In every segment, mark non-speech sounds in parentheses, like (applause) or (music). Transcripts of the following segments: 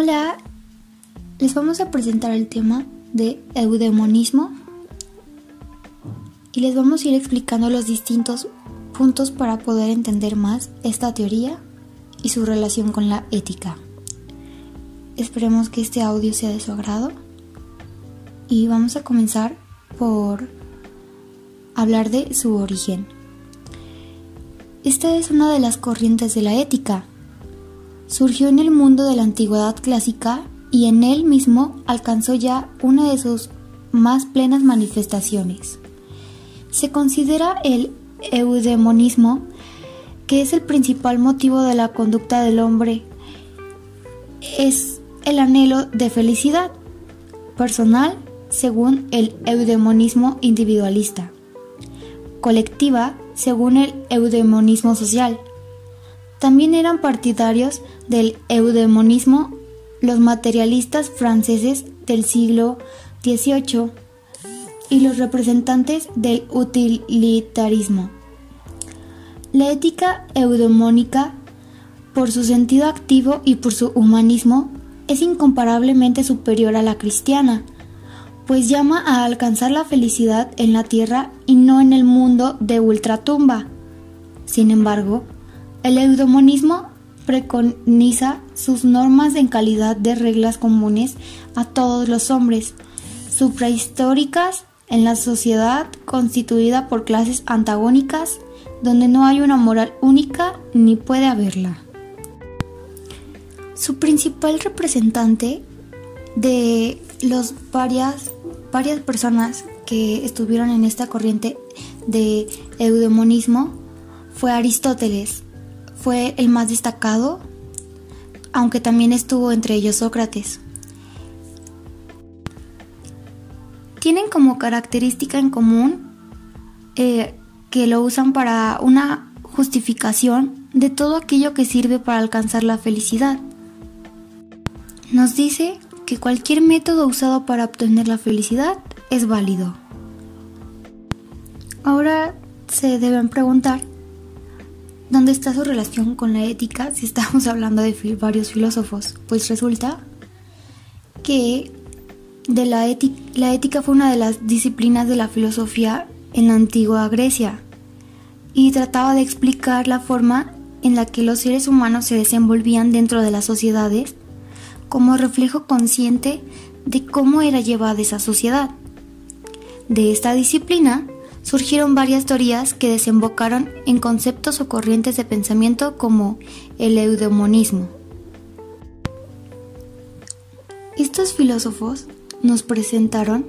Hola, les vamos a presentar el tema de eudemonismo y les vamos a ir explicando los distintos puntos para poder entender más esta teoría y su relación con la ética. Esperemos que este audio sea de su agrado y vamos a comenzar por hablar de su origen. Esta es una de las corrientes de la ética. Surgió en el mundo de la antigüedad clásica y en él mismo alcanzó ya una de sus más plenas manifestaciones. Se considera el eudemonismo, que es el principal motivo de la conducta del hombre, es el anhelo de felicidad personal según el eudemonismo individualista, colectiva según el eudemonismo social. También eran partidarios del eudemonismo los materialistas franceses del siglo XVIII y los representantes del utilitarismo. La ética eudemónica, por su sentido activo y por su humanismo, es incomparablemente superior a la cristiana, pues llama a alcanzar la felicidad en la tierra y no en el mundo de ultratumba. Sin embargo, el eudemonismo preconiza sus normas en calidad de reglas comunes a todos los hombres, suprahistóricas en la sociedad constituida por clases antagónicas, donde no hay una moral única ni puede haberla. Su principal representante de los varias varias personas que estuvieron en esta corriente de eudemonismo fue Aristóteles. Fue el más destacado, aunque también estuvo entre ellos Sócrates. Tienen como característica en común eh, que lo usan para una justificación de todo aquello que sirve para alcanzar la felicidad. Nos dice que cualquier método usado para obtener la felicidad es válido. Ahora se deben preguntar dónde está su relación con la ética si estamos (laughs) hablando de varios filósofos. Pues resulta que de la, la ética fue una de las disciplinas de la filosofía en la antigua Grecia y trataba de explicar la forma en la que los seres humanos se desenvolvían dentro de las sociedades como reflejo consciente de cómo era llevada esa sociedad. De esta disciplina surgieron varias teorías que desembocaron en conceptos o corrientes de pensamiento como el eudemonismo. Estos filósofos nos presentaron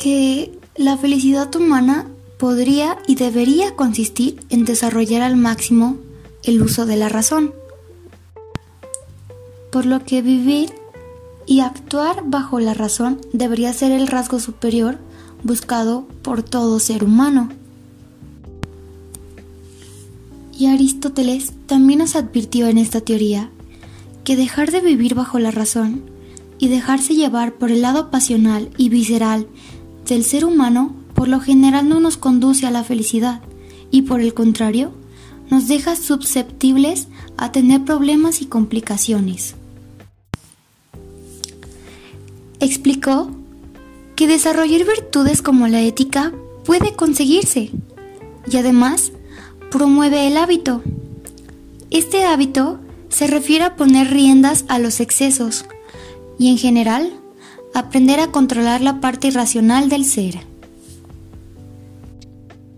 que la felicidad humana podría y debería consistir en desarrollar al máximo el uso de la razón por lo que vivir y actuar bajo la razón debería ser el rasgo superior buscado por todo ser humano. Y Aristóteles también nos advirtió en esta teoría que dejar de vivir bajo la razón y dejarse llevar por el lado pasional y visceral del ser humano por lo general no nos conduce a la felicidad y por el contrario nos deja susceptibles a tener problemas y complicaciones. explicó que desarrollar virtudes como la ética puede conseguirse y además promueve el hábito. Este hábito se refiere a poner riendas a los excesos y en general aprender a controlar la parte irracional del ser.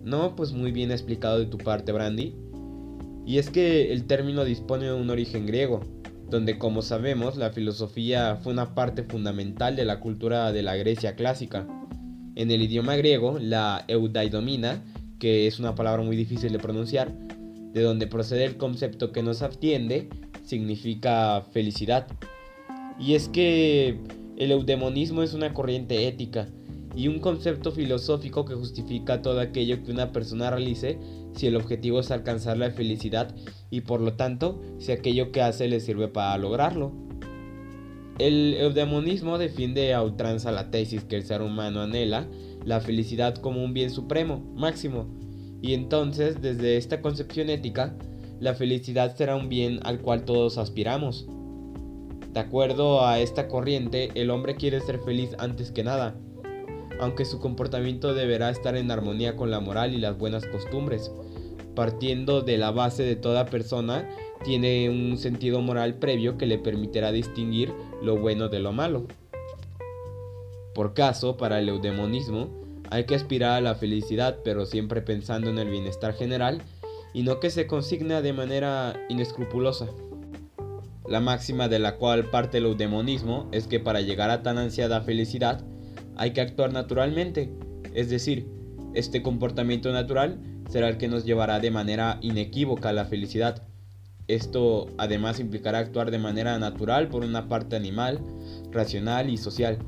No, pues muy bien explicado de tu parte, Brandy. Y es que el término dispone de un origen griego, donde como sabemos la filosofía fue una parte fundamental de la cultura de la Grecia clásica. En el idioma griego, la eudaidomina, que es una palabra muy difícil de pronunciar, de donde procede el concepto que nos atiende, significa felicidad. Y es que el eudemonismo es una corriente ética y un concepto filosófico que justifica todo aquello que una persona realice si el objetivo es alcanzar la felicidad y por lo tanto si aquello que hace le sirve para lograrlo. El eudemonismo defiende a ultranza la tesis que el ser humano anhela la felicidad como un bien supremo, máximo, y entonces desde esta concepción ética, la felicidad será un bien al cual todos aspiramos. De acuerdo a esta corriente, el hombre quiere ser feliz antes que nada, aunque su comportamiento deberá estar en armonía con la moral y las buenas costumbres, partiendo de la base de toda persona tiene un sentido moral previo que le permitirá distinguir lo bueno de lo malo. Por caso, para el eudemonismo, hay que aspirar a la felicidad, pero siempre pensando en el bienestar general y no que se consigna de manera inescrupulosa. La máxima de la cual parte el eudemonismo es que para llegar a tan ansiada felicidad hay que actuar naturalmente, es decir, este comportamiento natural será el que nos llevará de manera inequívoca a la felicidad. Esto además implicará actuar de manera natural por una parte animal, racional y social.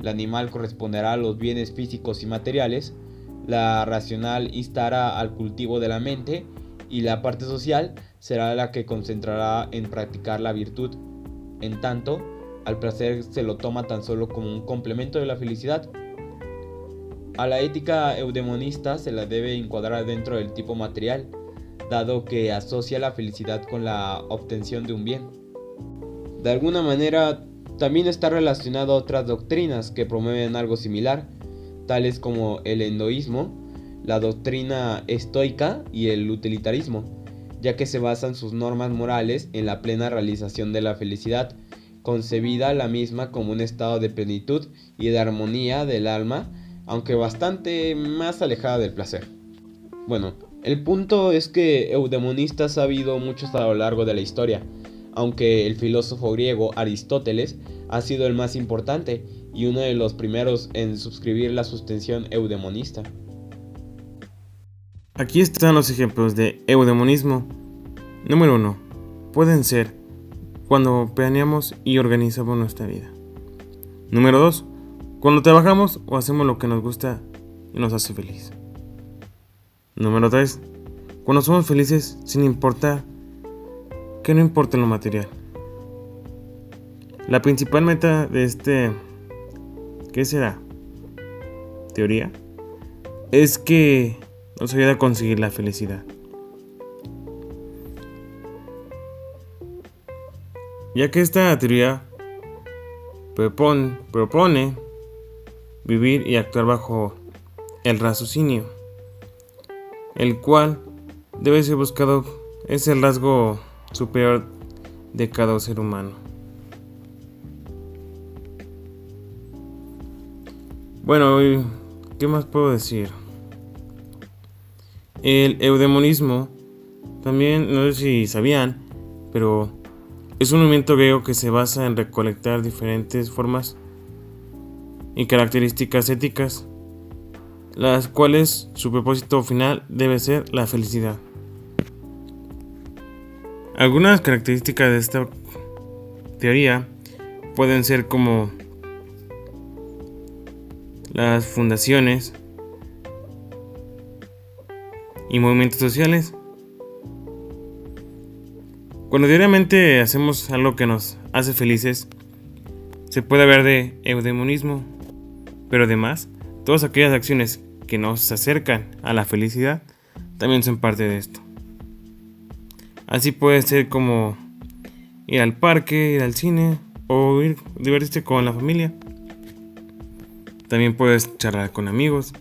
El animal corresponderá a los bienes físicos y materiales, la racional instará al cultivo de la mente y la parte social será la que concentrará en practicar la virtud. En tanto, al placer se lo toma tan solo como un complemento de la felicidad. A la ética eudemonista se la debe encuadrar dentro del tipo material, dado que asocia la felicidad con la obtención de un bien. De alguna manera, también está relacionado a otras doctrinas que promueven algo similar, tales como el endoísmo, la doctrina estoica y el utilitarismo, ya que se basan sus normas morales en la plena realización de la felicidad, concebida la misma como un estado de plenitud y de armonía del alma, aunque bastante más alejada del placer. Bueno, el punto es que eudemonistas ha habido muchos a lo largo de la historia, aunque el filósofo griego Aristóteles ha sido el más importante y uno de los primeros en suscribir la sustención eudemonista. Aquí están los ejemplos de eudemonismo. Número 1. Pueden ser cuando planeamos y organizamos nuestra vida. Número 2. Cuando trabajamos o hacemos lo que nos gusta y nos hace feliz. Número 3. Cuando somos felices sin importar que no importe lo material. La principal meta de este, ¿qué será? Teoría, es que nos ayuda a conseguir la felicidad. Ya que esta teoría propone, propone vivir y actuar bajo el raciocinio, el cual debe ser buscado, es el rasgo superior de cada ser humano. Bueno, ¿qué más puedo decir? El eudemonismo, también, no sé si sabían, pero es un movimiento griego que se basa en recolectar diferentes formas y características éticas, las cuales su propósito final debe ser la felicidad. Algunas características de esta teoría pueden ser como las fundaciones, y movimientos sociales. Cuando diariamente hacemos algo que nos hace felices, se puede hablar de eudemonismo, pero además, todas aquellas acciones que nos acercan a la felicidad también son parte de esto. Así puede ser como ir al parque, ir al cine o ir divertirse con la familia. También puedes charlar con amigos.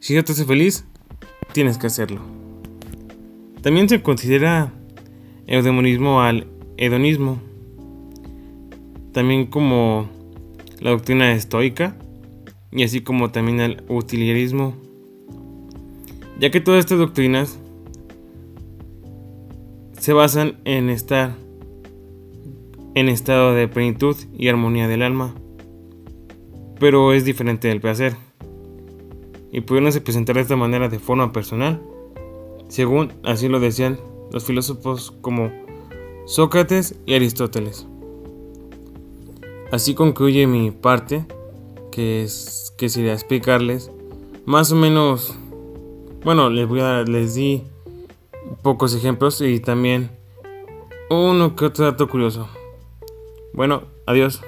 Si ya te hace feliz, tienes que hacerlo. También se considera eudemonismo al hedonismo, también como la doctrina estoica y así como también al utilitarismo, ya que todas estas doctrinas se basan en estar en estado de plenitud y armonía del alma, pero es diferente del placer. Y pudieron presentar de esta manera de forma personal, según así lo decían los filósofos como Sócrates y Aristóteles. Así concluye mi parte, que es que sería explicarles más o menos, bueno, les voy a les di pocos ejemplos y también uno que otro dato curioso. Bueno, adiós.